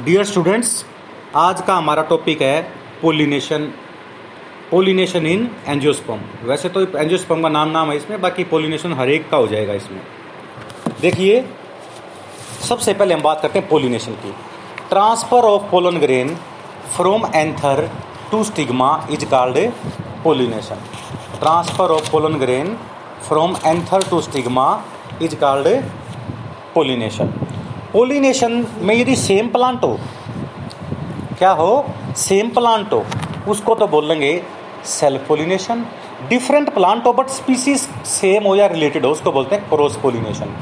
Dear students आज का हमारा टॉपिक है पोलिनेशन पोलिनेशन इन एंजियोस्पर्म वैसे तो एंजियोस्पर्म का नाम नाम है इसमें, बाकी पोलिनेशन हर एक का हो जाएगा इसमें। देखिए, सबसे पहले हम बात करते हैं पोलिनेशन की। Transfer of pollen grain from anther to stigma is called pollination transfer of pollen grain from anther to stigma is called pollination pollination में यदि सेम प्लांट हो, क्या हो? सेम प्लांट हो, उसको तो बोलेंगे सेल्फ पोलिनेशन डिफरेंट प्लांट हो बट स्पीसीज सेम हो या रिलेटेड हो, उसको बोलते हैं क्रॉस पोलिनेशन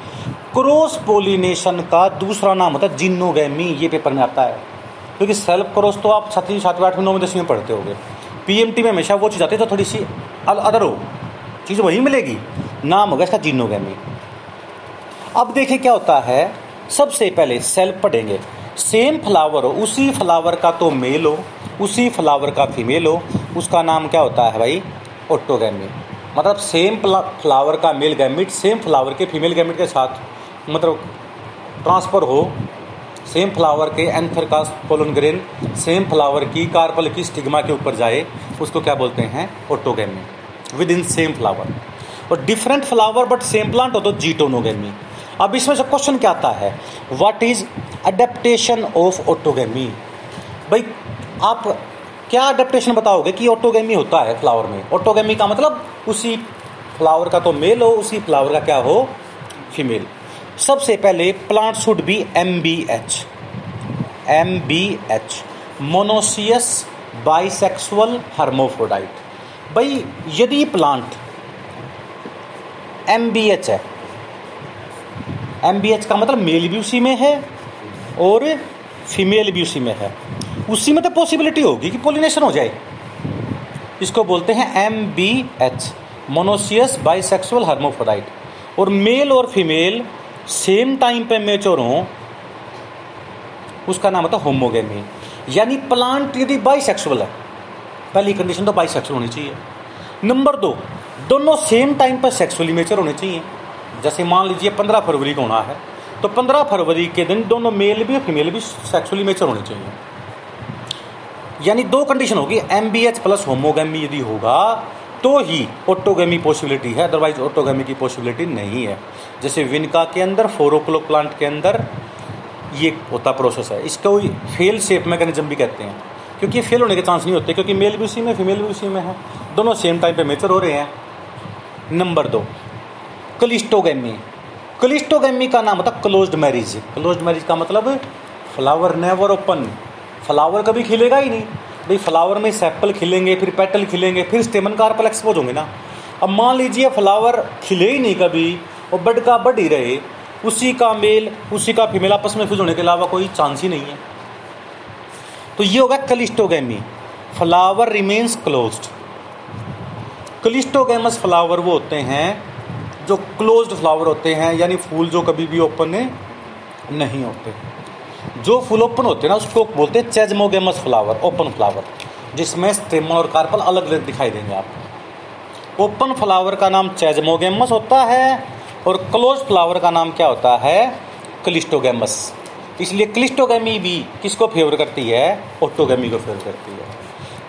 क्रॉस पोलिनेशन का दूसरा नाम होता है जिन्नोगैमी ये पेपर में आता है। क्योंकि सेल्फ क्रॉस तो आप छठी सातवें, आठवीं, नौवीं, दसवीं में पढ़ते होगे। पीएमटी में हमेशा वो चीज़ आती है तो थोड़ी सी अदर हो। चीज़ वही मिलेगी। नाम होगा इसका जिन्नोगैमी अब देखिए क्या होता है। सबसे पहले सेल्फ पढ़ेंगे। सेम फ्लावर हो, उसी फ्लावर का तो मेल हो, उसी फ्लावर का फीमेल हो, उसका नाम क्या होता है भाई? ओटोगैमी मतलब सेम फ्लावर का मेल गैमिट, सेम फ्लावर के फीमेल गैमिट के साथ मतलब ट्रांसफ़र हो। सेम फ्लावर के एंथर का पोलन ग्रेन सेम फ्लावर की कार्पल की स्टिग्मा के ऊपर जाए, उसको क्या बोलते हैं? Autogamy within same flower और different flower but same plant हो तो जीटोनोगेमी। अब इसमें से क्वेश्चन क्या आता है? What is adaptation of autogamy भाई, आप क्या अडेप्टेशन बताओगे कि ऑटोगेमी होता है फ्लावर में? ऑटोगेमी का मतलब उसी फ्लावर का तो मेल हो, उसी फ्लावर का क्या हो? फीमेल सबसे पहले plant should be M B H M B H monoecious bisexual hermaphrodite भाई, यदि प्लांट एम बी एच है एम बी एच का मतलब मेल भी उसी में है और फीमेल भी उसी में है। उसी में तो पॉसिबिलिटी होगी कि पोलिनेशन हो जाए। इसको बोलते हैं M B H monoecious bisexual hermaphrodite और मेल और फीमेल सेम टाइम पे मेच्योर हों, उसका नाम होता है होमोगेमी यानी प्लांट यदि बाइसेक्सुअल है, पहली कंडीशन तो बाइसेक्सुअल होनी चाहिए। नंबर दो, दोनों सेम टाइम पर सेक्सुअली मेचर होने चाहिए। जैसे मान लीजिए पंद्रह फरवरी को होना है तो पंद्रह फरवरी के दिन दोनों मेल भी और फीमेल भी सेक्सुअली मेचर होने चाहिए। यानी दो कंडीशन होगी M B H plus homogamy यदि होगा तो ही ऑटोगेमी पॉसिबिलिटी है अदरवाइज़ ऑटोगेमी की पॉसिबिलिटी नहीं है। जैसे विनका के अंदर फोरोक्लो प्लांट के अंदर, ये होता प्रोसेस है। इसको फेल शेप मैकेनिज्म भी कहते हैं, क्योंकि फेल होने के चांस नहीं होते, क्योंकि मेल भी उसी में फीमेल भी उसी में है। दोनों सेम टाइम पे मेचर हो रहे हैं। नंबर दो क्लिस्टोगेमी। क्लिस्टोगेमी का नाम होता क्लोज्ड मैरिज क्लोज्ड मैरिज का मतलब फ्लावर नेवर ओपन फ्लावर कभी खिलेगा ही नहीं। भाई फ्लावर में सेपल खिलेंगे, फिर पेटल खिलेंगे, फिर स्टेमन कार्पल एक्सपोज होंगे ना। अब मान लीजिए फ्लावर खिले ही नहीं कभी और बड का बड ही रहे, उसी का मेल उसी का फीमेल आपस में फिज होने के अलावा कोई चांस ही नहीं है। तो ये होगा cleistogamy. Flower remains closed cleistogamous flower वो होते हैं जो क्लोज्ड फ्लावर होते हैं, यानी फूल जो कभी भी ओपन नहीं होते। जो फूल ओपन होते हैं ना, उसको बोलते हैं चेजमोगेमस फ्लावर ओपन फ्लावर जिसमें स्टेमन और कार्पल अलग अलग दिखाई देंगे आपको ओपन फ्लावर का नाम चेजमोगेमस होता है और क्लोज फ्लावर का नाम क्या होता है? क्लिस्टोगेमस इसलिए क्लिस्टोगेमी भी किसको फेवर करती है? ओटोगेमी को फेवर करती है।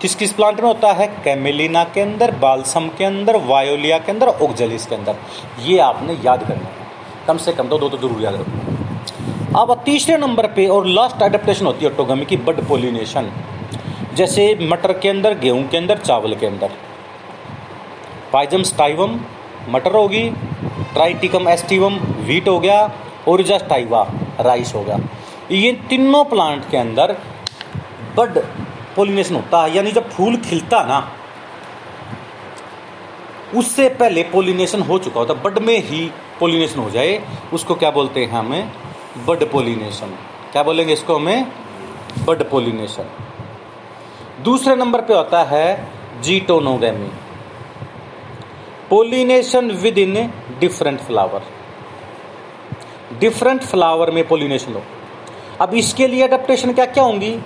किस किस प्लांट में होता है? कैमेलिना के अंदर, बालसम के अंदर, वायोलिया के अंदर, ओगजलिस के अंदर। ये आपने याद करना है। कम से कम तो दो तो ज़रूर याद रखो। अब तीसरे नंबर पे और लास्ट एडेप्टेशन होती है ऑटोगमी की बड पोलिनेशन जैसे मटर के अंदर, गेहूँ के अंदर, चावल के अंदर। पाइजम स्टाइवम, मटर होगी ट्राइटिकम एस्टिवम वीट हो गया। ओरिजा स्टाइवा राइस हो गया। ये तीनों प्लांट के अंदर बड पोलिनेशन होता है यानी जब फूल खिलता ना, उससे पहले पोलिनेशन हो चुका होता, बड में ही पोलिनेशन हो जाए, उसको क्या बोलते हैं हमें? Bud pollination. क्या बोलेंगे इसको हमें? Bud pollination. दूसरे नंबर पे होता है geitonogamy. Pollination within different flower. Different flower में पोलिनेशन हो अब इसके लिए अडेप्टेशन क्या क्या होंगी?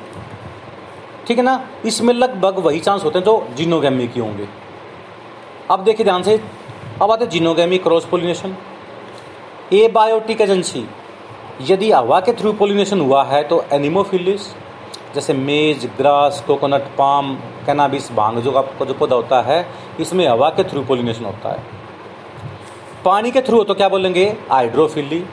ठीक है ना? इसमें लगभग वही चांस होते हैं जो जीनोगेमी के होंगे। अब देखिए ध्यान से, अब आते xenogamy cross pollination abiotic agency यदि हवा के थ्रू पोलिनेशन हुआ है तो एनिमोफिलिस जैसे maize grass coconut palm cannabis भाँग जो आपका जो पौधा होता है, इसमें हवा के थ्रू पोलिनेशन होता है। पानी के थ्रू तो क्या बोलेंगे? हाइड्रोफिली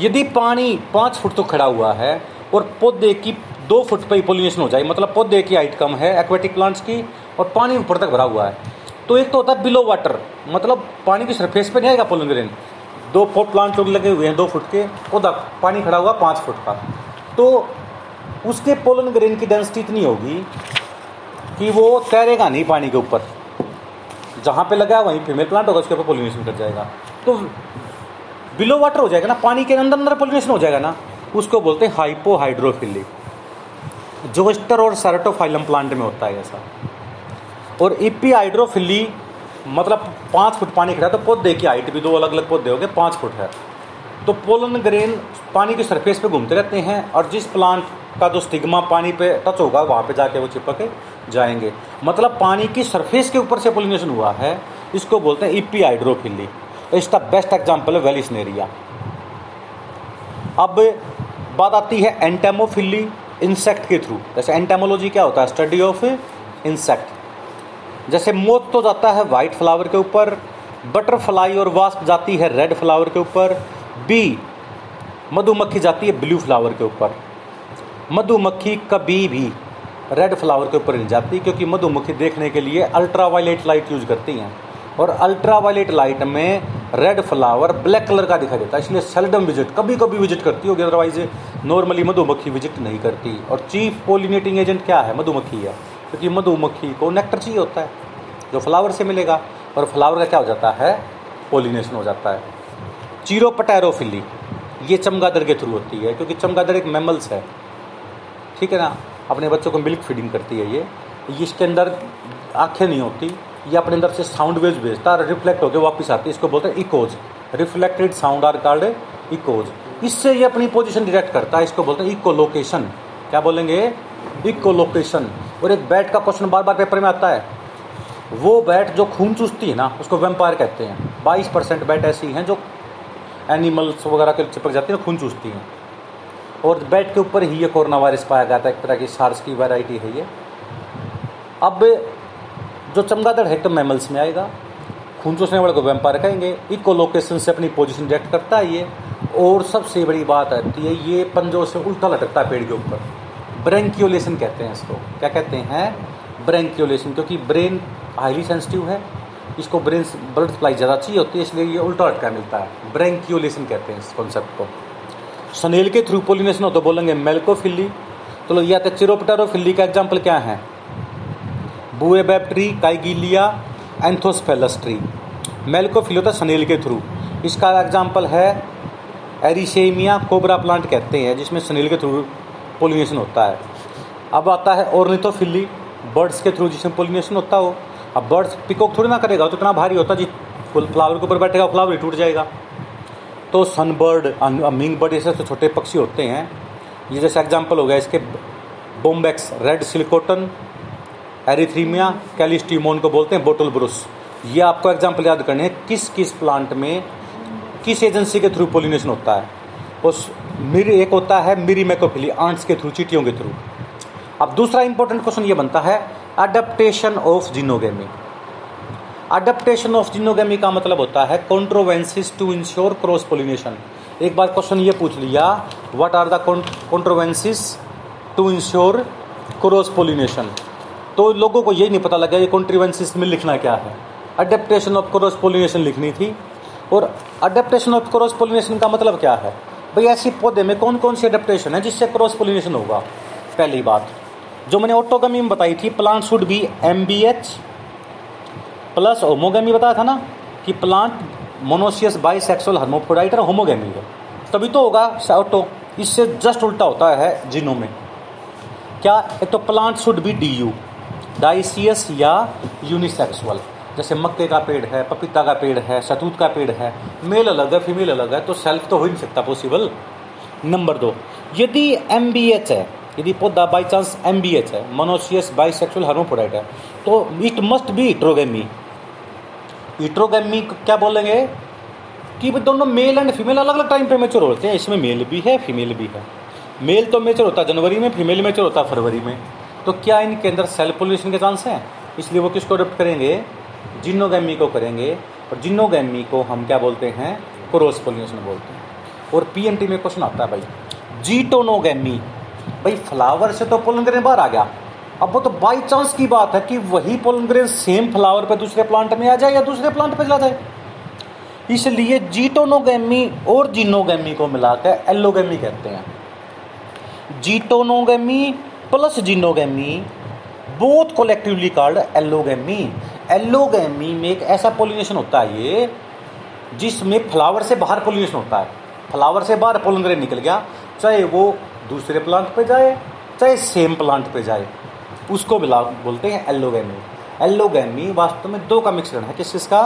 यदि पानी पाँच फुट तो खड़ा हुआ है, और पौधे की दो फुट पर ही पोलिनेशन हो जाए मतलब पौधे की हाइट कम है एक्वेटिक प्लांट्स की, और पानी ऊपर तक भरा हुआ है। तो एक तो होता है बिलो वाटर मतलब पानी की सरफेस पे नहीं आएगा पोलन ग्रेन दो पोट प्लांट लोग लगे हुए हैं दो फुट के, पौधा, पानी खड़ा हुआ पाँच फुट का। तो उसके पोलन ग्रेन की डेंसिटी इतनी होगी कि वो तैरेगा नहीं पानी के ऊपर। जहाँ पे लगा वहीं फीमेल प्लांट होगा, उसके ऊपर पोलिनेशन कर जाएगा। तो बिलो वाटर हो जाएगा ना, पानी के अंदर अंदर पोलिनेशन हो जाएगा ना, उसको बोलते हैं हाइपोहाइड्रोफिली जोस्टर और सेरेटोफाइलम प्लांट में होता है ऐसा। और इपी हाइड्रोफिली मतलब पाँच फुट पानी खड़ा तो पौधे की हाइट भी दो अलग अलग पौधे हो गए पाँच फुट है। तो पोलन ग्रेन पानी की सरफेस पे घूमते रहते हैं, और जिस प्लांट का जो स्टिग्मा पानी पे टच होगा, वहाँ पे जाके वो चिपक जाएँगे। मतलब पानी की सरफेस के ऊपर से पोलिनेशन हुआ है, इसको बोलते हैं इपी हाइड्रोफिली। इसका बेस्ट एग्ज़ाम्पल है वेलिसनेरिया अब बात आती है एंटेमोफिली इंसेक्ट के थ्रू जैसे एंटेमोलॉजी क्या होता है? स्टडी ऑफ़ इंसेक्ट जैसे मोत तो जाता है वाइट फ्लावर के ऊपर बटरफ्लाई और वास्प जाती है रेड फ्लावर के ऊपर बी मधुमक्खी जाती है ब्लू फ्लावर के ऊपर। मधुमक्खी कभी भी रेड फ्लावर के ऊपर नहीं जाती, क्योंकि मधुमक्खी देखने के लिए अल्ट्रा वायलेट लाइट यूज़ करती हैं। और अल्ट्रा वायलेट लाइट में रेड फ्लावर ब्लैक कलर का दिखाई देता है। इसलिए सेल्डम विज़िट कभी कभी विज़िट करती होगी अदरवाइज़ नॉर्मली मधुमक्खी विज़िट नहीं करती। और चीफ पोलिनेटिंग एजेंट क्या है? मधुमक्खी है। क्योंकि तो मधुमक्खी को नेक्टर चाहिए होता है, जो फ्लावर से मिलेगा। और फ्लावर का क्या हो जाता है? पोलिनेशन हो जाता है। चीरो पटैरोफिली ये चमगादड़ के थ्रू होती है, क्योंकि चमगादड़ एक मेमल्स है। ठीक है ना? अपने बच्चों को मिल्क फीडिंग करती है ये इसके अंदर आँखें नहीं होती ये अपने अंदर से साउंड वेव भेजता है रिफ्लेक्ट होकर वापस आती है। इसको बोलते हैं echoes reflected sound are called echoes इससे ये अपनी पोजिशन डिटेक्ट करता है। इसको बोलते हैं इको लोकेशन क्या बोलेंगे? इको लोकेशन और एक बैट का क्वेश्चन बार बार पेपर में आता है। वो बैट जो खून चूसती है ना, उसको वेम्पायर कहते हैं। बाईस परसेंट बैट ऐसी हैं जो एनिमल्स वगैरह के चिपक जाती हैं, खून चूसती हैं। और बैट के ऊपर ही ये कोरोना वायरस पाया जाता है। एक तरह की सार्स की वैरायटी है ये। अब जो चमगादड़ है तो मैमल्स में आएगा। खून चूसने वाले को वेम्पायर कहेंगे। इको लोकेशन से अपनी पोजिशन डिटेक्ट करता है ये। और सबसे बड़ी बात आती है, ये पंजों से उल्टा लटकता है पेड़ के ऊपर। ब्रेंक्योलेशन कहते हैं इसको। क्या कहते हैं? ब्रेंक्योलेशन क्योंकि ब्रेन हाईली सेंसिटिव है। इसको ब्रेन ब्लड सप्लाई ज़्यादा चाहिए होती है, इसलिए ये उल्टा लटका मिलता है। ब्रेंक्योलेशन कहते हैं इस कॉन्सेप्ट को। सनेल के थ्रू पोलिनेशन हो तो बोलेंगे मेल्कोफिली तो लो, या तो चिरोपटारोफिली का एग्ज़ाम्पल क्या है? बुएबैप ट्री काइगिलिया एंथोसफेलस ट्री मेल्कोफिल होता है सनेल के थ्रू। इसका एग्ज़ाम्पल है एरिशेमिया कोबरा प्लांट कहते हैं, जिसमें सनेल के थ्रू पोलिनेशन होता है। अब आता है ओर्निथोफिली बर्ड्स के थ्रू जिसमें पोलिनेशन होता हो। अब बर्ड्स पिकॉक थोड़ी ना करेगा तो इतना भारी होता जी फ्लावर के ऊपर बैठेगा फ्लावर ही टूट जाएगा। तो सनबर्ड मिंग बर्ड ऐसे तो छोटे पक्षी होते हैं। ये जैसे एग्ज़ाम्पल हो गया, इसके बोम्बेक्स रेड सिलिकोटन एरिथ्रीमिया कैलिस्टीमोन को बोलते हैं बोटल ब्रुस। ये आपको एग्ज़ाम्पल याद करने हैं, किस किस प्लांट में, किस एजेंसी के थ्रू पोलिनेशन होता है। उस मिरी एक होता है मिरी मैकोफिली आंट्स के थ्रू चीटियों के थ्रू अब दूसरा इंपॉर्टेंट क्वेश्चन ये बनता है adaptation of xenogamy adaptation of xenogamy का मतलब होता है contrivances to ensure cross pollination एक बार क्वेश्चन ये पूछ लिया what are the contrivances to ensure cross pollination तो लोगों को यही नहीं पता लगा ये कॉन्ट्रीवेंसिस में लिखना क्या है। अडेप्टेशन ऑफ़ क्रॉस पोलिनेशन लिखनी थी। और अडेप्टेशन ऑफ़ क्रॉस पोलिनेशन का मतलब क्या है? भाई ऐसे पौधे में कौन कौन सी अडेप्टेशन है जिससे क्रॉस पोलिनेशन होगा? पहली बात, जो मैंने ऑटोगमी में बताई थी plant should be M B H plus homogamy बताया था ना, कि प्लांट मोनोसियस बाई सेक्सुअल और होमोगेमी है। तभी तो होगा ऑटो इससे जस्ट उल्टा होता है जिनों में। क्या, एक तो plant should be D U dioecious या यूनिसेक्सुअल जैसे मक्के का पेड़ है, पपीता का पेड़ है, शतूत का पेड़ है मेल अलग है फीमेल अलग है तो सेल्फ तो हो ही नहीं सकता पॉसिबल नंबर दो, यदि एम बी एच है, यदि पौधा by chance M B H है मोनोसियस बाइसेक्सुअल हार्मोफोडाइट है तो it must be herkogamy herkogamy क्या बोलेंगे? कि दोनों मेल एंड फीमेल अलग अलग टाइम पे मेच्योर होते हैं, इसमें मेल भी है फीमेल भी है। मेल तो मेच्योर होता है जनवरी में फीमेल मेच्योर होता है फरवरी में। तो क्या इनके अंदर सेल्फ पोल्यूशन के चांस हैं? इसलिए वो किसको अडोप्ट करेंगे? जिन्नोगैमी को करेंगे। और जिन्नोगैमी को हम क्या बोलते हैं? क्रोस पोल्यूशन बोलते हैं। और पीएमटी में क्वेश्चन आता है भाई। जीटोनोगैमी। भाई फ्लावर से तो पोलन ग्रेन बाहर आ गया। अब वो तो बाई चांस की बात है कि वही पोलन ग्रेन सेम फ्लावर पर दूसरे प्लांट में आ जाए या दूसरे प्लांट पर चला जाए। इसलिए जीटोनोगैमी और जीनोगैमी को मिलाकर एल्लोगैमी कहते हैं। Geitonogamy plus xenogamy, both collectively called allogamy allogamy में एक ऐसा पोलिनेशन होता है ये, जिसमें फ्लावर से बाहर पोलिनेशन होता है। फ्लावर से बाहर पोलन निकल गया, चाहे वो दूसरे प्लांट पे जाए, चाहे सेम प्लांट पे जाए, उसको मिला, बोलते हैं एल्लोगैमी एल्लोगैमी वास्तव में दो का मिश्रण है किस किसका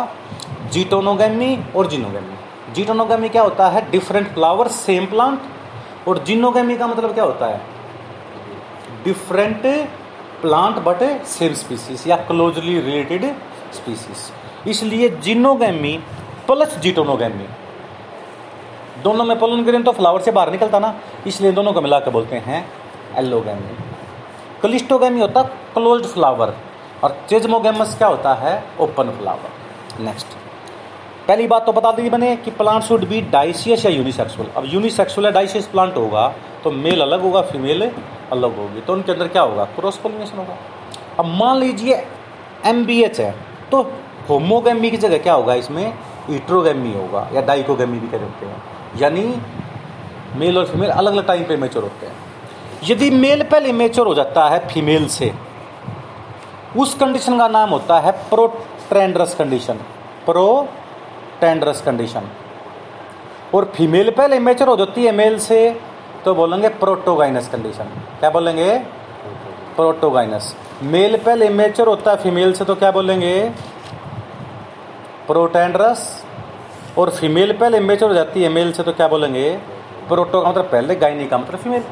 जीटोनोगैमी और जिनोगैमी जीटोनोगैमी क्या होता है? डिफरेंट फ्लावर सेम प्लांट और जिनोगैमी का मतलब क्या होता है? Different plant but same species या क्लोजली रिलेटेड स्पीसीज इसलिए जिनोगैमी प्लस जीटोनोगैमी। दोनों में पोलन ग्रेन तो फ्लावर से बाहर निकलता ना, इसलिए दोनों को मिलाकर बोलते हैं एल्लोगैमी क्लिस्टोगैमी होता क्लोज फ्लावर और चेजमोगेमस क्या होता है? ओपन फ्लावर नेक्स्ट पहली बात तो बता दी मैंने कि प्लांट शुड बी डाइसियस या यूनिसेक्सुअल अब यूनिसेक्सुअल या डाइसियस प्लांट होगा तो मेल अलग होगा फीमेल अलग होगी। तो उनके अंदर क्या होगा? क्रॉस पोलिनेशन होगा। अब मान लीजिए एम है तो होमोगेमी की जगह क्या होगा इसमें? इट्रोगैमी होगा, या डाइकोगेमी भी कह देते हैं। यानी मेल और फीमेल अलग अलग टाइम पे मेच्योर होते हैं। यदि मेल पहले मेच्योर हो जाता है फीमेल से, उस कंडीशन का नाम होता है प्रोटेंड्रस कंडीशन प्रोटेंड्रस कंडीशन और फीमेल पहले मेच्योर हो जाती है मेल से तो बोलेंगे प्रोटोगाइनस कंडीशन क्या बोलेंगे? प्रोटोगाइनस मेल पहले मेच्योर होता है फीमेल से तो क्या बोलेंगे? प्रोटेंड्रस और फीमेल पहले मेच्योर हो जाती है मेल से तो क्या बोलेंगे? प्रोटो का मतलब पहले गायनी का मतलब फीमेल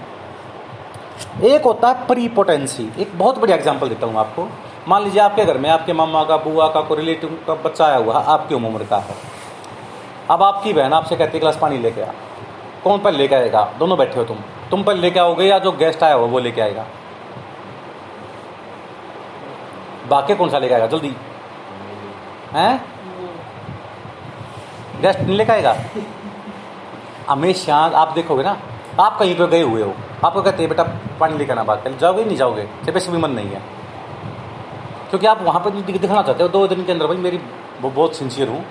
एक होता है प्रीपोटेंसी एक बहुत बढ़िया एग्ज़ाम्पल देता हूँ आपको। मान लीजिए आपके घर में आपके मामा का, बुआ का, कोई रिलेटिव का बच्चा आया हुआ है, आपकी उम्र का है। अब आपकी बहन आपसे कहती है, गिलास पानी लेके आ। कौन पर लेके आएगा? दोनों बैठे हो तुम। तुम पर लेके आओगे या जो गेस्ट आया हो वो लेके आएगा? बाकी कौन सा लेके आएगा? जल्दी। हैं? गेस्ट नहीं लेकर आएगा? हमेशा आप देखोगे ना, आप कहीं पर गए हुए हो। आपको कहते हैं, बेटा, पानी लेकर ना बात कर जाओगे नहीं जाओगे? जब भी मन नहीं है। क्योंकि आप वहाँ पर दिखाना चाहते हो। दो दिन के अंदर भाई, मेरी बहुत सिंसियर हूँ,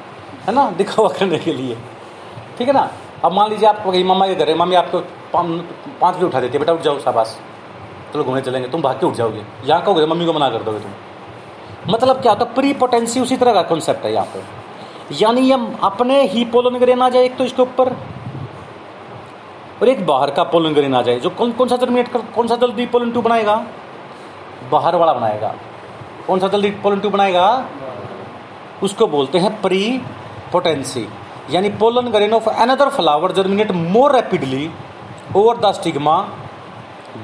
है ना, दिखावा करने के लिए। ठीक है ना? अब मान लीजिए आप कहीं मम्मा के घर है, मम्मी आपको पाँच बजे उठा देती है, बेटा, उठ जाओ शाबाश। चलो घूमने चलेंगे। तुम भाग के उठ जाओगे। यहाँ कहोगे मम्मी को मना कर दोगे तुम। मतलब क्या होता है? प्री पोटेंसी उसी तरह का कॉन्सेप्ट है यहाँ पर यानी हम अपने ही पोलन ग्रेन आ जाए, एक तो इसके ऊपर। और एक बाहर का पोलन ग्रेन आ जाए, जो कौन कौन सा जर्मिनेट कर, कौन सा जल्दी पोलन टू बनाएगा? बाहर वाला बनाएगा। कौन सा जल्दी पोलन टू बनाएगा? उसको बोलते हैं प्री पोटेंसी यानी pollen grain of another flower germinate more rapidly over the stigma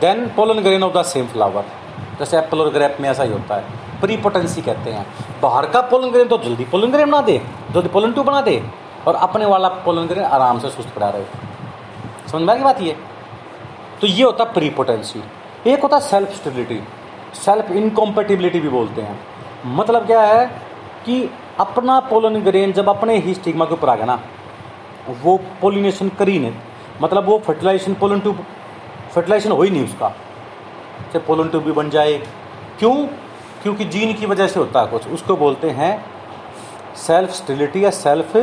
than pollen grain of the same flower जैसे एप्पल और ग्रेप में ऐसा ही होता है। प्रीपोटेंसी कहते हैं। बाहर का पोलन ग्रेन तो जल्दी पोलन ग्रेन बना दे, जल्दी पोलन टू बना दे और अपने वाला पोलन ग्रेन आराम से सुस्त पड़ा रहे समझ में आ बात ये? तो ये होता है प्री पोटेंसी एक होता सेल्फ स्टेबिलिटी सेल्फ इनकॉम्पेटिबिलिटी भी बोलते हैं। मतलब क्या है कि अपना पोलन ग्रेन जब अपने ही स्टिग्मा के ऊपर आ गया ना, वो पोलिनेशन करी नहीं मतलब वो फर्टिलाइजेशन पोलन ट्यूब, फर्टिलाइजेशन हो ही नहीं उसका चाहे पोलन ट्यूब भी बन जाए। क्यों? क्योंकि जीन की वजह से होता है कुछ। उसको बोलते हैं सेल्फ स्टिलिटी या सेल्फ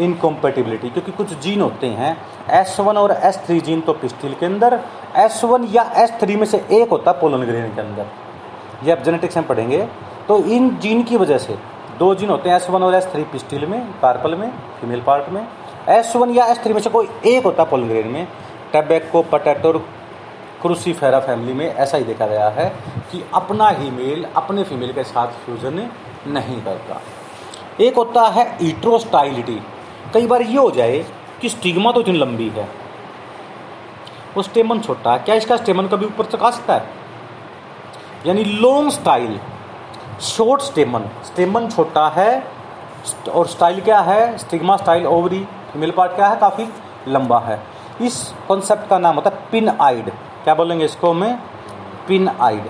इनकम्पेटिबिलिटी, क्योंकि कुछ जीन होते हैं, एस वन और एस थ्री जीन तो पिस्टिल के अंदर, एस वन या एस थ्री में से एक होता है पोलन ग्रेन के अंदर। ये आप जेनेटिक्स में पढ़ेंगे तो इन जीन की वजह से दो जीन होते हैं एस वन और एस थ्री पिस्टिल में कार्पल में फीमेल पार्ट में। एस वन या एस थ्री में से कोई एक होता है पोलन ग्रेन में। टेबेको पटेटो क्रूसीफेरा फैमिली में ऐसा ही देखा गया है कि अपना ही मेल अपने फीमेल के साथ फ्यूजन नहीं करता। एक होता है इट्रोस्टाइलिटी कई बार ये हो जाए कि स्टिग्मा तो इतनी लंबी है। वो स्टेमन छोटा है। क्या इसका स्टेमन कभी ऊपर आ सकता है? यानी long style short stamen stamen छोटा है और स्टाइल क्या है? Stigma style ovary female part क्या है? काफ़ी लंबा है। इस कॉन्सेप्ट का नाम होता है पिन आइड क्या बोलेंगे इसको मैं पिन आइड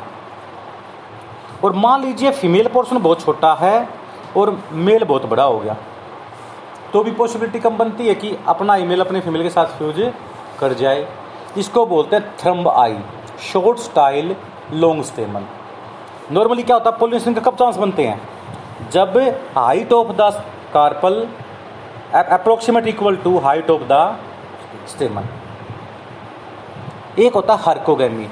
और मान लीजिए फीमेल पोर्शन बहुत छोटा है, और मेल बहुत बड़ा हो गया। तो भी पॉसिबिलिटी कम बनती है कि अपना ईमेल अपने फीमेल के साथ फ्यूज कर जाए। इसको बोलते हैं thrum eye short style long stamen normally क्या होता है पोल्यूशन के कब चांस बनते हैं? जब height of the carpel approximate equal to height of the stamen एक होता है हरकोगेमी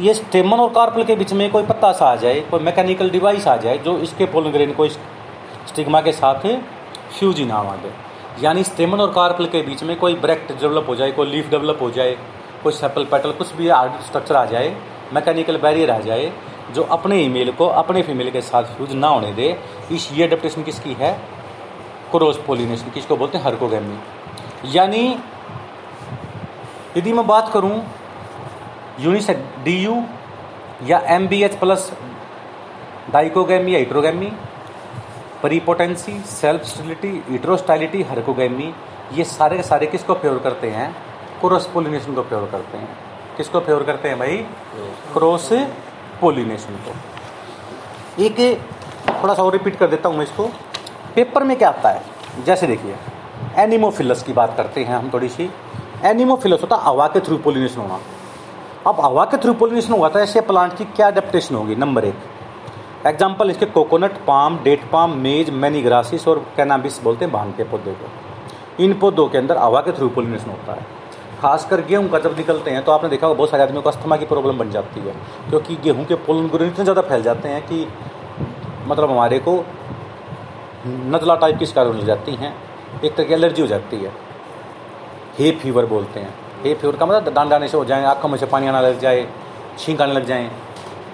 ये स्टेमन और कार्पल के बीच में कोई पत्ता सा आ जाए, कोई मैकेनिकल डिवाइस आ जाए, जो इसके पोलग्रेन को स्टिग्मा के साथ फ्यूजी नाम आ जाए यानी स्टेमन और कार्पल के बीच में कोई ब्रेक्ट डेवलप हो जाए, कोई लीफ डेवलप हो जाए, कोई सेपल पेटल कुछ भी स्ट्रक्चर आ जाए मैकेनिकल बैरियर आ जाए जो अपने ईमेल को अपने फीमेल के साथ यूज़ ना होने दे इस ये अडेप्टेशन किसकी है? क्रॉस पोलिनेशन किसको बोलते हैं? हरकोगेमी यानी यदि मैं बात करूँ यूनिसेक डी यू या M B H plus dichogamy या इट्रोगैमी परिपोटेंसी सेल्फ स्टिलिटी इट्रोस्टाइलिटी हरकोगैमी ये सारे के सारे किसको फेवर करते हैं? क्रॉस पोलिनेशन को फेवर करते हैं। किसको फेवर करते हैं भाई? क्रॉस पोलिनेशन को। एक थोड़ा सा और रिपीट कर देता हूँ मैं इसको। पेपर में क्या आता है? जैसे देखिए एनिमोफिलस की बात करते हैं हम थोड़ी सी। एनिमोफिलस होता है हवा के थ्रू पोलिनेशन होना। अब हवा के थ्रू पोलिनेशन हुआ था ऐसे प्लांट की क्या अडेप्टेशन होगी? नंबर एक। एग्ज़ाम्पल इसके coconut palm date palm maize many grasses और कैनाबिस बोलते हैं? भाँग के पौधे को। इन पौधों के अंदर हवा के थ्रू पोलिनेशन होता है। खासकर गेहूँ का जब निकलते हैं तो आपने देखा होगा बहुत सारे आदमियों को अस्थमा की प्रॉब्लम बन जाती है, क्योंकि गेहूँ के पोलन ग्रेन इतने ज़्यादा फैल जाते हैं कि मतलब हमारे को नजला टाइप की शिकार मिल जाती हैं, एक तरह की एलर्जी हो जाती है। हे फीवर बोलते हैं। हे फीवर का मतलब डांड आने से हो जाए, आँखों में से पानी आना लग जाए, छींक आने लग जाए।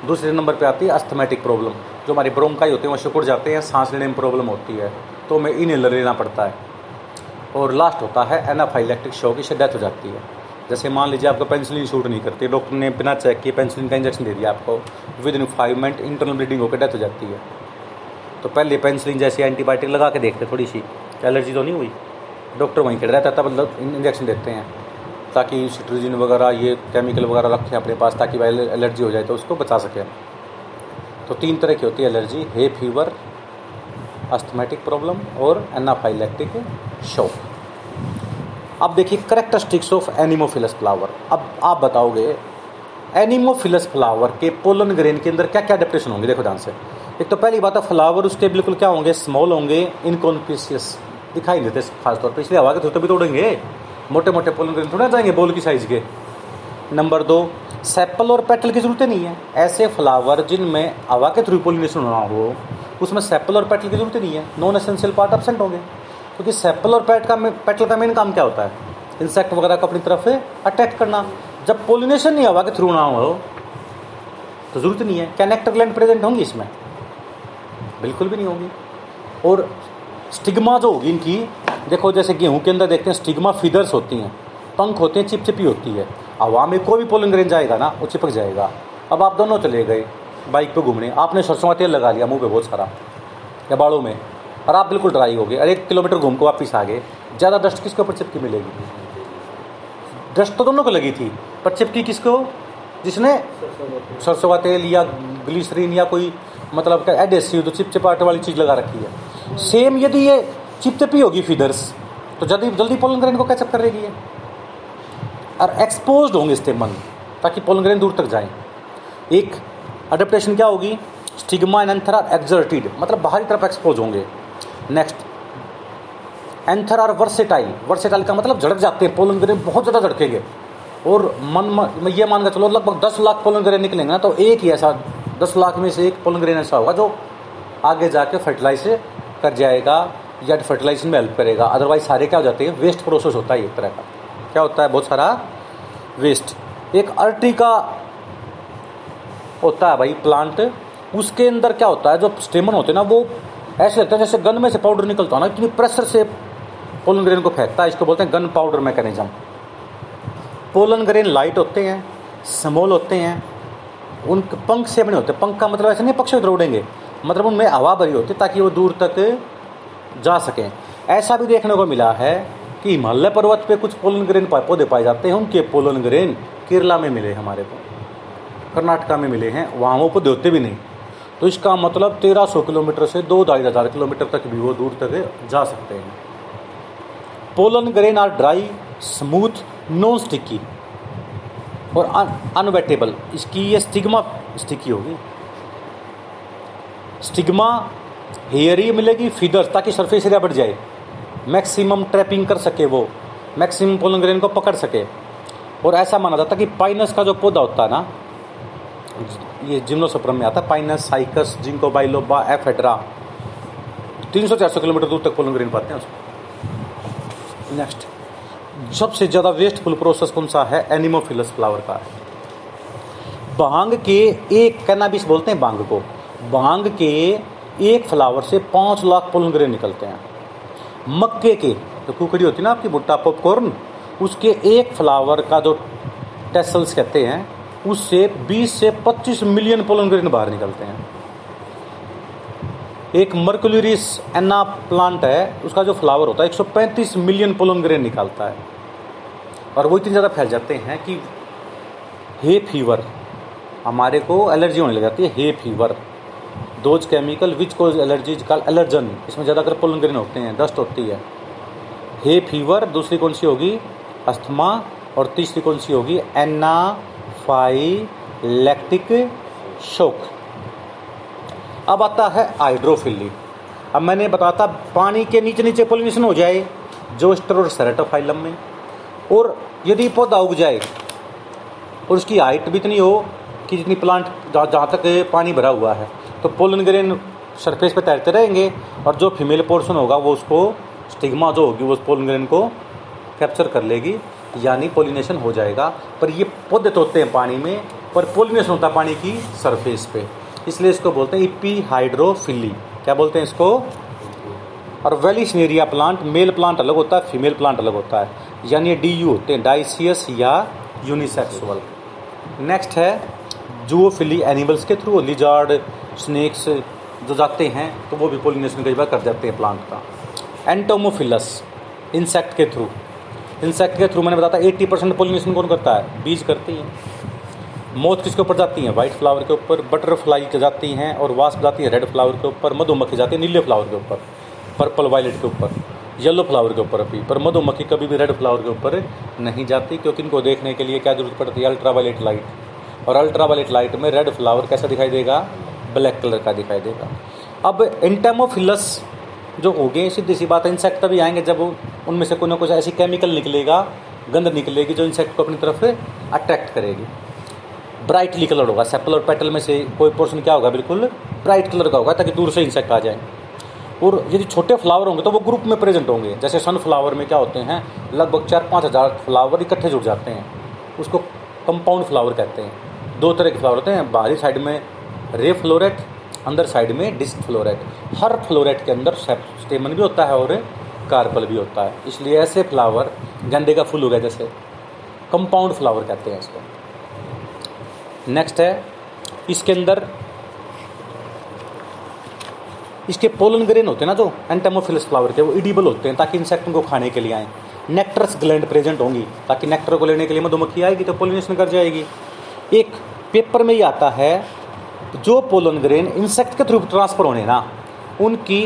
दूसरे नंबर पे आती है अस्थमेटिक प्रॉब्लम जो हमारे ब्रोंकाई होते हैं, वो सिकुड़ जाते हैं, सांस लेने में प्रॉब्लम होती है तो हमें इनहेलर लेना पड़ता है। और लास्ट होता है एनाफाइलेक्ट्रिक शॉक इससे डेथ हो जाती है। जैसे मान लीजिए आपको पेंसिलिन शूट नहीं करती डॉक्टर ने बिना चेक किए पेंसिलिन का इंजेक्शन दे दिया आपको within five minute internal bleeding होकर डेथ हो जाती है। तो पहले पेंसिलिन जैसी एंटीबायोटिक लगा के देखते थोड़ी सी एलर्जी तो नहीं हुई? डॉक्टर वहीं खड़े रहता तब मतलब इंजेक्शन देते हैं। ताकि सिट्रोजिन वगैरह, ये केमिकल वगैरह रखें अपने पास, ताकि एलर्जी हो जाए तो उसको बचा सकें। तो तीन तरह की होती है allergy hay fever asthmatic problem और एनाफाइलेक्टिक शॉक अब देखिए करेक्टरिस्टिक्स ऑफ़ एनिमोफिलस फ्लावर अब आप बताओगे एनिमोफिलस फ्लावर के पोलन ग्रेन के अंदर क्या क्या अडेप्टेशन होंगे? देखो ध्यान से। एक तो पहली बात है फ्लावर उसके बिल्कुल क्या होंगे? स्मॉल होंगे इनकॉन्पिशियस दिखाई देते, खासतौर पर इसलिए हवा के थ्रू भी तोड़ेंगे। मोटे मोटे पोलन ग्रेन थोड़ा जाएँगे बोल की साइज़ के। नंबर दो सेपल और पेटल की ज़रूरत नहीं है। ऐसे फ्लावर जिनमें हवा के थ्रू पोलिनेशन होना हो उसमें सेपल और पेटल की ज़रूरत नहीं है। नॉन एसेंशियल पार्ट एबसेंट होंगे। क्योंकि सेपल और पेट का पेटल का मेन काम क्या होता है? इंसेक्ट वगैरह को अपनी तरफ़ से अटैक करना। जब पोलिनेशन नहीं हवा के थ्रू ना हो तो ज़रूरत नहीं है। क्या नेक्टर ग्लैंड प्रेजेंट होंगी इसमें। बिल्कुल भी नहीं होंगी। और स्टिग्मा जो होगी इनकी, देखो जैसे गेहूँ के अंदर देखते हैं स्टिग्मा फीदर्स होती हैं। पंख होते हैं, चिपचिपी होती है। हवा में कोई भी पोलन ग्रेन जाएगा ना, वो चिपक जाएगा। अब आप दोनों चले गए। बाइक पे घूमने। आपने सरसों का तेल लगा लिया, मुँह पे बहुत सारा, या बाड़ों में। और आप बिल्कुल ड्राई हो गए। और एक किलोमीटर घूम को वापिस आ गए। ज़्यादा डस्ट किसके ऊपर चिपकी मिलेगी? डस्ट तो दोनों को लगी थी, पर चिपकी किसको? जिसने सरसों का तेल या ग्लिसरीन या कोई मतलब एडेसिव तो चिपचिपाटे वाली चीज़ लगा रखी है। सेम यदि ये चिपचिपी होगी फीदर्स तो जल्दी जल्दी पोलन ग्रेन को कैचअप करेगी ये। और एक्सपोज होंगे स्टेमन ताकि पोलन ग्रेन दूर तक जाए। एक अडेप्टेशन क्या होगी? Stigma and anther are exserted मतलब बाहरी तरफ़ एक्सपोज होंगे। Next anther are versatile versatile का मतलब झड़क जाते हैं पोलन ग्रेन बहुत ज़्यादा झड़केंगे। और मन में ये मान कर चलो लगभग दस लाख पोलन ग्रेन निकलेंगे ना तो एक ही ऐसा दस लाख में से एक पोलन ग्रेन ऐसा होगा जो आगे जाके फर्टिलाइज कर जाएगा या फर्टिलाइजेशन में हेल्प करेगा। अदरवाइज़ सारे क्या हो जाते हैं वेस्ट प्रोसेस होता है एक तरह का। क्या होता है? बहुत सारा वेस्ट एक अर्टी का होता है भाई प्लांट उसके अंदर क्या होता है, जो स्टेमन होते हैं ना, वो ऐसे लगता है जैसे गन में से पाउडर निकलता है ना, इतनी प्रेशर से पोलन ग्रेन को फेंकता है, इसको बोलते हैं gun powder mechanism pollen grain light होते हैं स्मॉल होते हैं, उन पंख से बने होते हैं। पंख का मतलब ऐसे नहीं, पक्ष उड़ेंगे। मतलब उनमें हवा भरी होती है ताकि वो दूर तक जा सकें। ऐसा भी देखने को मिला है कि हिमालय पर्वत पे कुछ पोलन ग्रेन पौधे पाए जाते हैं, उनके पोलन ग्रेन केरला में मिले हमारे को। कर्नाटका में मिले हैं, वहाँ वो पौधे होते भी नहीं। तो इसका मतलब तेरह सौ किलोमीटर से दो ढाई हज़ार किलोमीटर तक भी वो दूर तक जा सकते हैं। Pollen, grain are dry, smooth non sticky और अनवेटेबल इसकी ये स्टिग्मा स्टिकी होगी। स्टिग्मा हेयर ही मिलेगी फीदर ताकि सरफेस एरिया बढ़ जाए। मैक्सिमम ट्रैपिंग कर सके वो। मैक्सिमम पोलन, ग्रेन को पकड़ सके। और ऐसा माना जाता है कि पाइनस का जो पौधा होता है ना ये जिम्नोसोप्रम में आता है Pinus Cycas Ginkgo biloba Ephedra तीन सौ चार सौ किलोमीटर दूर तक पोलन ग्रेन पाते हैं उसको नेक्स्ट सबसे ज़्यादा वेस्टफुल प्रोसेस कौन सा है? एनिमोफिलस फ्लावर का। भाँग के एक कैनाबिस बोलते हैं भाँग को। भाँग के एक फ्लावर से पाँच लाख पोलन ग्रेन निकलते हैं। मक्के के, जो कुकड़ी होती है ना आपकी, भुट्टा पॉपकॉर्न उसके एक फ्लावर का जो टेसल्स कहते हैं उससे 20 से 25 मिलियन पोलन ग्रेन बाहर निकलते हैं। एक मर्कुलरिस एना प्लांट है, उसका जो फ्लावर होता है 135 मिलियन पोलन ग्रेन निकालता है। और वो इतनी ज़्यादा फैल जाते हैं कि हे फीवर, हमारे को एलर्जी होने लग जाती है, hay fever. Those chemical which cause allergies call allergen, इसमें ज़्यादातर पोलन ग्रेन होते हैं, डस्ट होती है। हे फीवर, दूसरी कौन सी होगी? अस्थमा, और तीसरी कौन सी होगी? एनाफाइलैक्टिक शोक अब आता है हाइड्रोफिली अब मैंने बताता पानी के नीचे नीचे पोलिनेशन हो जाए जोस्टर और सेरेटोफाइलम में। और यदि पौधा उग जाए, और उसकी हाइट भी इतनी हो कि जितनी प्लांट जहाँ तक पानी भरा हुआ है तो पोलन ग्रेन सरफेस पर तैरते रहेंगे, और जो फीमेल पोर्शन होगा, वो उसको स्टिग्मा जो होगी, वो उस पोलन ग्रेन को कैप्चर कर लेगी। यानी पोलिनेशन हो जाएगा। पर ये पौधे तो हैं पानी में, पर पोलिनेशन होता है पानी की सरफेस पे। इसलिए इसको बोलते हैं इपी हाइड्रोफिली क्या बोलते हैं इसको? और वेलिसनेरिया प्लांट मेल प्लांट अलग होता है फीमेल प्लांट अलग होता है। यानी डी यू होते हैं डाइसियस या यूनिसेक्सुअल नेक्स्ट है जूओफिली एनिमल्स के थ्रू लिजार्ड स्नेक्स जो जाते हैं तो वो भी पोलिनेशन कई बार कर जाते हैं प्लांट का। एंटोमोफिलस इंसेक्ट के थ्रू इंसेक्ट के थ्रू मैंने बताया एट्टी परसेंट पोलिनेशन कौन करता है? बीज करती है। मोथ किसके ऊपर जाती हैं? व्हाइट फ्लावर के ऊपर बटरफ्लाई जाती हैं और वास्प जाती है। रेड फ्लावर के ऊपर मधुमक्खी जाती है, नीले फ्लावर के ऊपर पर्पल वायलेट के ऊपर येलो फ्लावर के ऊपर भी पर मधुमक्खी कभी भी रेड फ्लावर के ऊपर नहीं जाती, क्योंकि इनको देखने के लिए क्या ज़रूरत पड़ती है? अल्ट्रा वायलेट लाइट और अल्ट्रा वायलेट लाइट में रेड फ्लावर कैसा दिखाई देगा? ब्लैक कलर का दिखाई देगा। अब इंटेमोफिलस जो हो गए सीधी सी बात है इंसेक्ट तभी आएँगे जब उनमें से कोई ना कुछ ऐसी केमिकल निकलेगा गंद निकलेगी जो इंसेक्ट को अपनी तरफ़ अट्रैक्ट करेगी। ब्राइटली कलर होगा सेपल और पेटल में से कोई पोर्शन क्या होगा? बिल्कुल ब्राइट कलर का होगा, ताकि दूर से इंसेक्ट आ जाए। और यदि छोटे फ्लावर होंगे तो वो ग्रुप में प्रेजेंट होंगे। जैसे सनफ्लावर में क्या होते हैं, लगभग चार पाँच हज़ार फ्लावर इकट्ठे जुड़ जाते हैं। उसको कंपाउंड फ्लावर कहते हैं। दो तरह के फ्लावर होते हैं, बाहरी साइड में रे फ्लोरेट अंदर साइड में डिस्क फ्लोरेट हर फ्लोरेट के अंदर स्टेमन भी होता है और कार्पल भी होता है। इसलिए ऐसे फ्लावर, गेंदे का फूल हो गया जैसे कंपाउंड फ्लावर कहते हैं इसको। नेक्स्ट है, इसके अंदर, इसके पोलन ग्रेन होते हैं ना जो एंटेमोफिलस फ्लावर के, वो इडिबल होते हैं ताकि इंसेक्ट उनको खाने के लिए आए। नेक्टर्स ग्लैंड प्रेजेंट होंगी, ताकि नेक्टर को लेने के लिए मधुमक्खी आएगी तो पोलिनेशन कर जाएगी। एक पेपर में ही आता है, जो पोलन ग्रेन इंसेक्ट के थ्रू ट्रांसफ़र होने ना, उनकी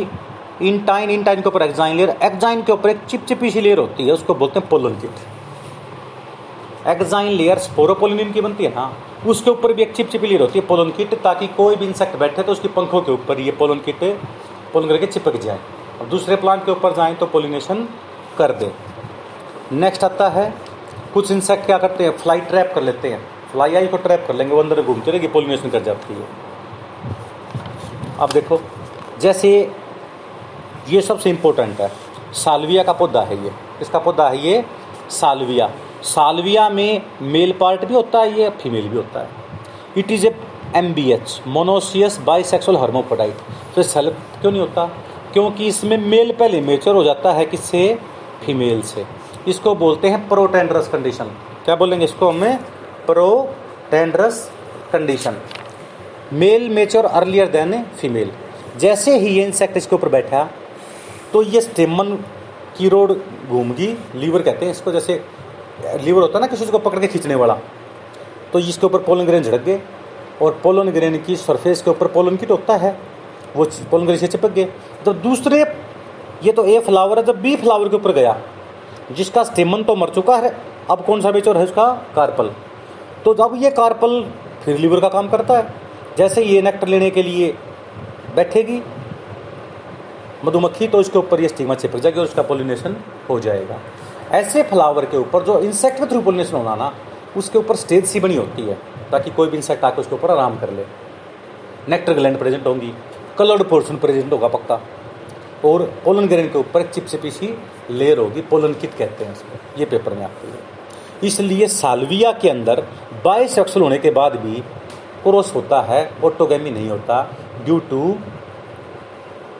इंटाइन इंटाइन के ऊपर एक्जाइन लेयर एक्जाइन के ऊपर एक चिपचिपी सी लेयर होती है, उसको बोलते हैं pollen kit exine layer sporopollenin की बनती है ना, उसके ऊपर भी एक चिपचिपी लेयर होती है पोलन किट ताकि कोई भी इंसेक्ट बैठे तो उसकी पंखों के ऊपर ये पोलन किट पोलन करके चिपक जाए। और दूसरे प्लांट के ऊपर जाए तो पोलिनेशन कर दे। नेक्स्ट आता है, कुछ इंसेक्ट क्या करते हैं फ्लाई ट्रैप कर लेते हैं। फ्लाई आई को ट्रैप कर लेंगे, वो अंदर घूमते रहेगी पोलिनेशन कर जाती है। अब देखो, जैसे ये सबसे इम्पोर्टेंट है। सालविया का पौधा है ये। इसका पौधा है ये? सालविया। सालविया में मेल पार्ट भी होता है ये फीमेल भी होता है। It is a M B H monoecious bisexual hermaphrodite तो सेल्फ क्यों नहीं होता? क्योंकि इसमें मेल पहले मेचर हो जाता है किससे? फीमेल से। इसको बोलते हैं प्रोटेंड्रस कंडीशन क्या बोलेंगे इसको हमें? Protandrous condition male mature earlier than female जैसे ही ये इंसेक्ट इसके ऊपर बैठा तो ये स्टेमन की रोड घूमगी, लीवर कहते हैं इसको, जैसे, लीवर होता है ना किसी को पकड़ के खींचने वाला तो इसके ऊपर पोलन ग्रेन झड़क गए, और पोलन ग्रेन की सरफेस के ऊपर पोलन किट होता है, वो पोलन ग्रेन से चिपक गए। तो दूसरे, ये तो ए फ्लावर है, जब बी फ्लावर के ऊपर गया, जिसका स्टेमन तो मर चुका है, अब कौन सा बेचोर है उसका? कार्पल तो जब ये कार्पल फिर लीवर का काम करता है, जैसे ये नेक्टर लेने के लिए बैठेगी मधुमक्खी तो इसके ऊपर ये स्टीमा चिपक जाएगी और उसका पोलिनेशन हो जाएगा। ऐसे फ्लावर के ऊपर जो इंसेक्ट के थ्रू पोलिनेशन होना ना, उसके ऊपर स्टेज सी बनी होती है, ताकि कोई भी इंसेक्ट आकर उसके ऊपर आराम कर ले। नेक्टर ग्लैंड प्रेजेंट होंगी कलर्ड पोर्शन प्रेजेंट होगा पक्का, और पोलन ग्रेन के ऊपर चिपचिपी सी लेयर होगी पोलन किट कहते हैं इसको, ये पेपर में आपके लिए इसलिए सालविया के अंदर बाइसेक्सुअल होने के बाद भी क्रोस होता है ऑटोगेमी नहीं होता due to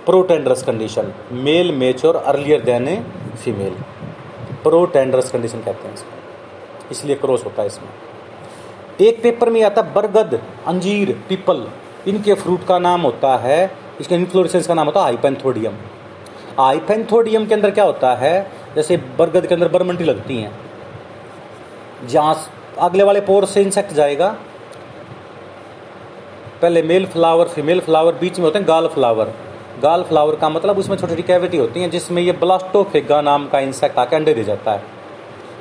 protandrous condition male mature earlier than a female protandrous condition कहते हैं इसको। इसलिए क्रॉस होता है इसमें। एक पेपर में आता बरगद, अंजीर, पीपल, इनके फ्रूट का नाम होता है, इसके इन्फ्लोरेसेंस का नाम होता है हाइपेंथोडियम हाइपेंथोडियम के अंदर क्या होता है? जैसे बरगद के अंदर बरमंडी लगती हैं। जहाँ अगले वाले पोर से इंसेक्ट जाएगा। पहले मेल फ्लावर फीमेल फ्लावर बीच में होते हैं गाल फ्लावर गाल फ्लावर का मतलब उसमें छोटी छोटी कैविटी होती है, जिसमें ये ब्लास्टोफेगा नाम का इंसेक्ट आके अंडे दे जाता है।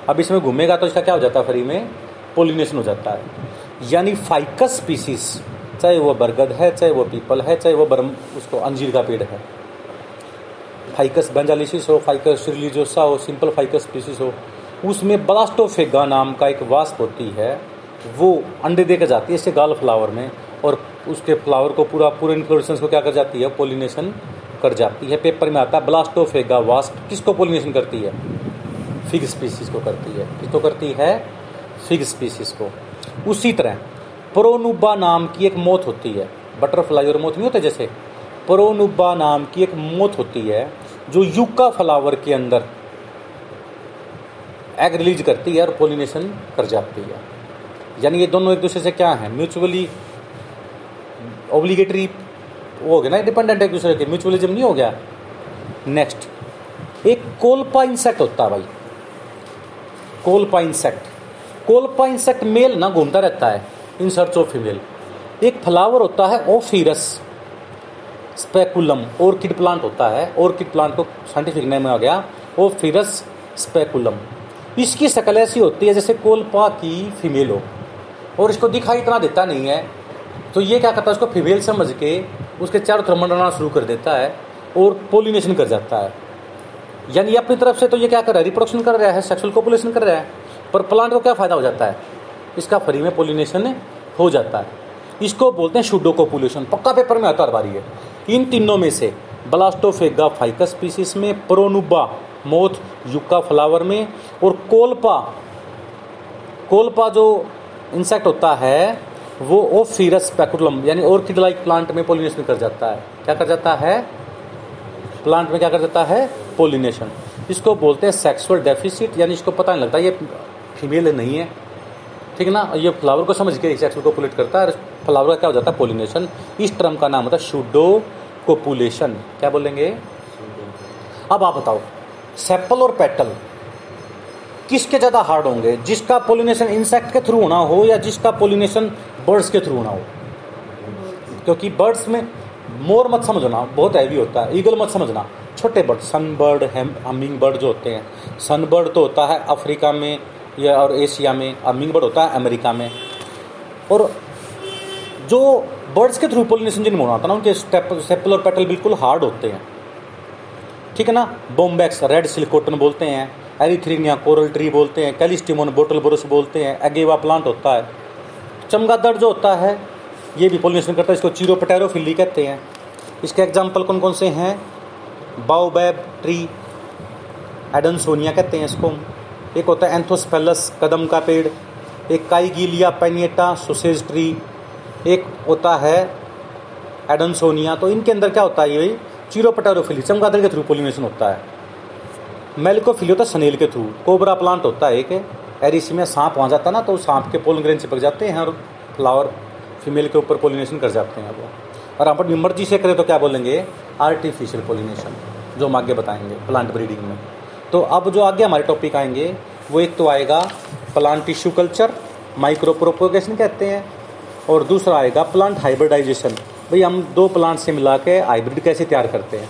अब इसमें घूमेगा तो इसका क्या हो जाता है, फ्री में पोलिनेशन हो जाता है। यानी फाइकस स्पीसीज चाहे वो बरगद है, चाहे वो पीपल है, चाहे वो बरम, उसको अंजीर का पेड़ है। फाइकस बेंजालिसिस हो फाइकस रिलीजियोसा हो सिंपल फाइकस स्पीसीज हो, उसमें ब्लास्टोफेगा नाम का एक वास्प होती है, वो अंडे देकर जाती है इससे गाल फ्लावर में, और उसके फ्लावर को पूरा, पूरे इन्फ्लोरेसेंस को क्या कर जाती है? पोलिनेशन कर जाती है। पेपर में आता है ब्लास्टोफेगा वास्प किसको पोलिनेशन करती है? फिग स्पीसीज को करती है। किसको करती है? फिग स्पीसीज को। उसी तरह प्रोनुबा नाम की एक मौत होती है। बटरफ्लाई और मौत नहीं होते जैसे? प्रोनुबा नाम की एक मौत होती है, जो यूका फ्लावर के अंदर एग रिलीज़ करती है और पोलिनेशन कर जाती है। यानी ये दोनों एक दूसरे से क्या है? म्यूचुअली ऑब्लिगेटरी वो हो गया ना डिपेंडेंट एक दूसरे के म्यूचुअलिज्म नहीं हो गया? नेक्स्ट एक कोलपा इंसेक्ट होता है भाई। Colpa insect Colpa insect male ना घूमता रहता है इन सर्च ऑफ़ फीमेल एक फ्लावर होता है ओफिरस स्पेकुलम ऑर्किड प्लांट होता है ऑर्किड प्लांट को साइंटिफिक नेम आ गया ओफिरस स्पेकुलम इसकी शक्ल ऐसी होती है जैसे कोलपा की फीमेल हो। और इसको दिखाई इतना देता नहीं है तो ये क्या करता है, उसको फीमेल समझ के उसके चारों तरफ़ मंडराना शुरू कर देता है और पोलिनेशन कर जाता है। यानी अपनी तरफ़ से तो ये क्या कर रहा है रिप्रोडक्शन कर रहा है सेक्सुअल कोपुलेशन कर रहा है, पर प्लांट को क्या फ़ायदा हो जाता है? इसका फ्री में पोलिनेशन हो जाता है। इसको बोलते हैं शुडो कोपुलेशन पक्का पेपर में आता बारी है। इन तीनों में से ब्लास्टोफेगा फाइकस स्पीसीज में प्रोनुबा मोथ युक्का फ्लावर में, और कोलपा कोलपा जो इंसेक्ट होता है वो ओफिरस पैकुलम यानी ऑर्किड लाइक प्लांट में पोलिनेशन कर जाता है। क्या कर जाता है? प्लांट में क्या कर जाता है? पोलिनेशन इसको बोलते हैं सेक्सुअल डेफिसिट यानी इसको पता नहीं लगता, ये फीमेल नहीं है। ठीक है ना? ये फ्लावर को समझ के सेक्सुअल कोपुलेट करता है फ्लावर का क्या हो जाता है? पोलिनेशन इस टर्म का नाम होता है शुडो कोपुलेशन क्या बोलेंगे? अब आप बताओ सेपल और पेटल किसके ज़्यादा हार्ड होंगे? जिसका पोलिनेशन इंसेक्ट के थ्रू होना हो, या जिसका पोलिनेशन बर्ड्स के थ्रू ना हो। क्योंकि बर्ड्स में मोर मत समझना, बहुत हैवी होता है। ईगल मत समझना। छोटे bird sun bird humming bird जो होते हैं। सन बर्ड तो होता है अफ्रीका में या और एशिया में हमिंग बर्ड होता है अमेरिका में। और जो बर्ड्स के थ्रू पोलिनेशन जिनमें होना होता है ना, उनके स्टेप स्टेपल और पेटल बिल्कुल हार्ड होते हैं। ठीक है ना? बोम्बैक्स रेड सिल्कोटन बोलते हैं। एरिथ्रीनिया कोरल ट्री बोलते हैं। कैलिस्टिमोन बोटल ब्रुश बोलते हैं। एगेवा प्लांट होता है। चमगादड़ जो होता है। ये भी पोलिनेशन करता है इसको चीरो पटेरोफिली कहते हैं। इसके एग्ज़ाम्पल कौन कौन से हैं? बाओबैब, ट्री एडनसोनिया कहते हैं इसको। एक होता है एंथोस्पेलस कदम का पेड़। एक काईगीलिया पेनिएटा, सोसेज ट्री। एक होता है एडनसोनिया तो इनके अंदर क्या होता है ये? चीरो पटेरोफिली चमगादड़ के थ्रू पोलिनेशन होता है। मेलिकोफिली होता है सनेल के थ्रू कोबरा प्लांट होता है एक। एरिसी में सांप वहाँ जाता ना तो सांप के पोलन ग्रेन चिपक जाते हैं और फ्लावर फीमेल के ऊपर पोलिनेशन कर जाते हैं वो। और अपनी मर्ज़ी से करें तो क्या बोलेंगे? आर्टिफिशियल पोलिनेशन जो हम आगे बताएँगे प्लांट ब्रीडिंग में। तो अब जो आगे हमारे टॉपिक आएँगे, वो एक तो आएगा plant tissue culture micro propagation कहते हैं, और दूसरा आएगा प्लांट हाइब्रिडाइजेशन भाई हम दो प्लांट से मिला के हाइब्रिड कैसे तैयार करते हैं?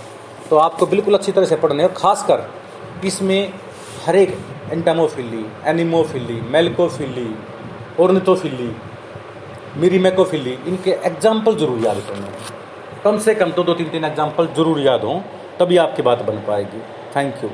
तो आपको बिल्कुल अच्छी तरह से पढ़ने और खासकर इसमें हर एक एंटामोफिली एनिमोफिली मेलकोफिली ऑर्निथोफिली मिरीमेकोफिली इनके एग्ज़ाम्पल ज़रूर याद करना कम से कम तो दो तीन तीन एग्ज़ाम्पल ज़रूर याद हों, तभी आपकी बात बन पाएगी। Thank you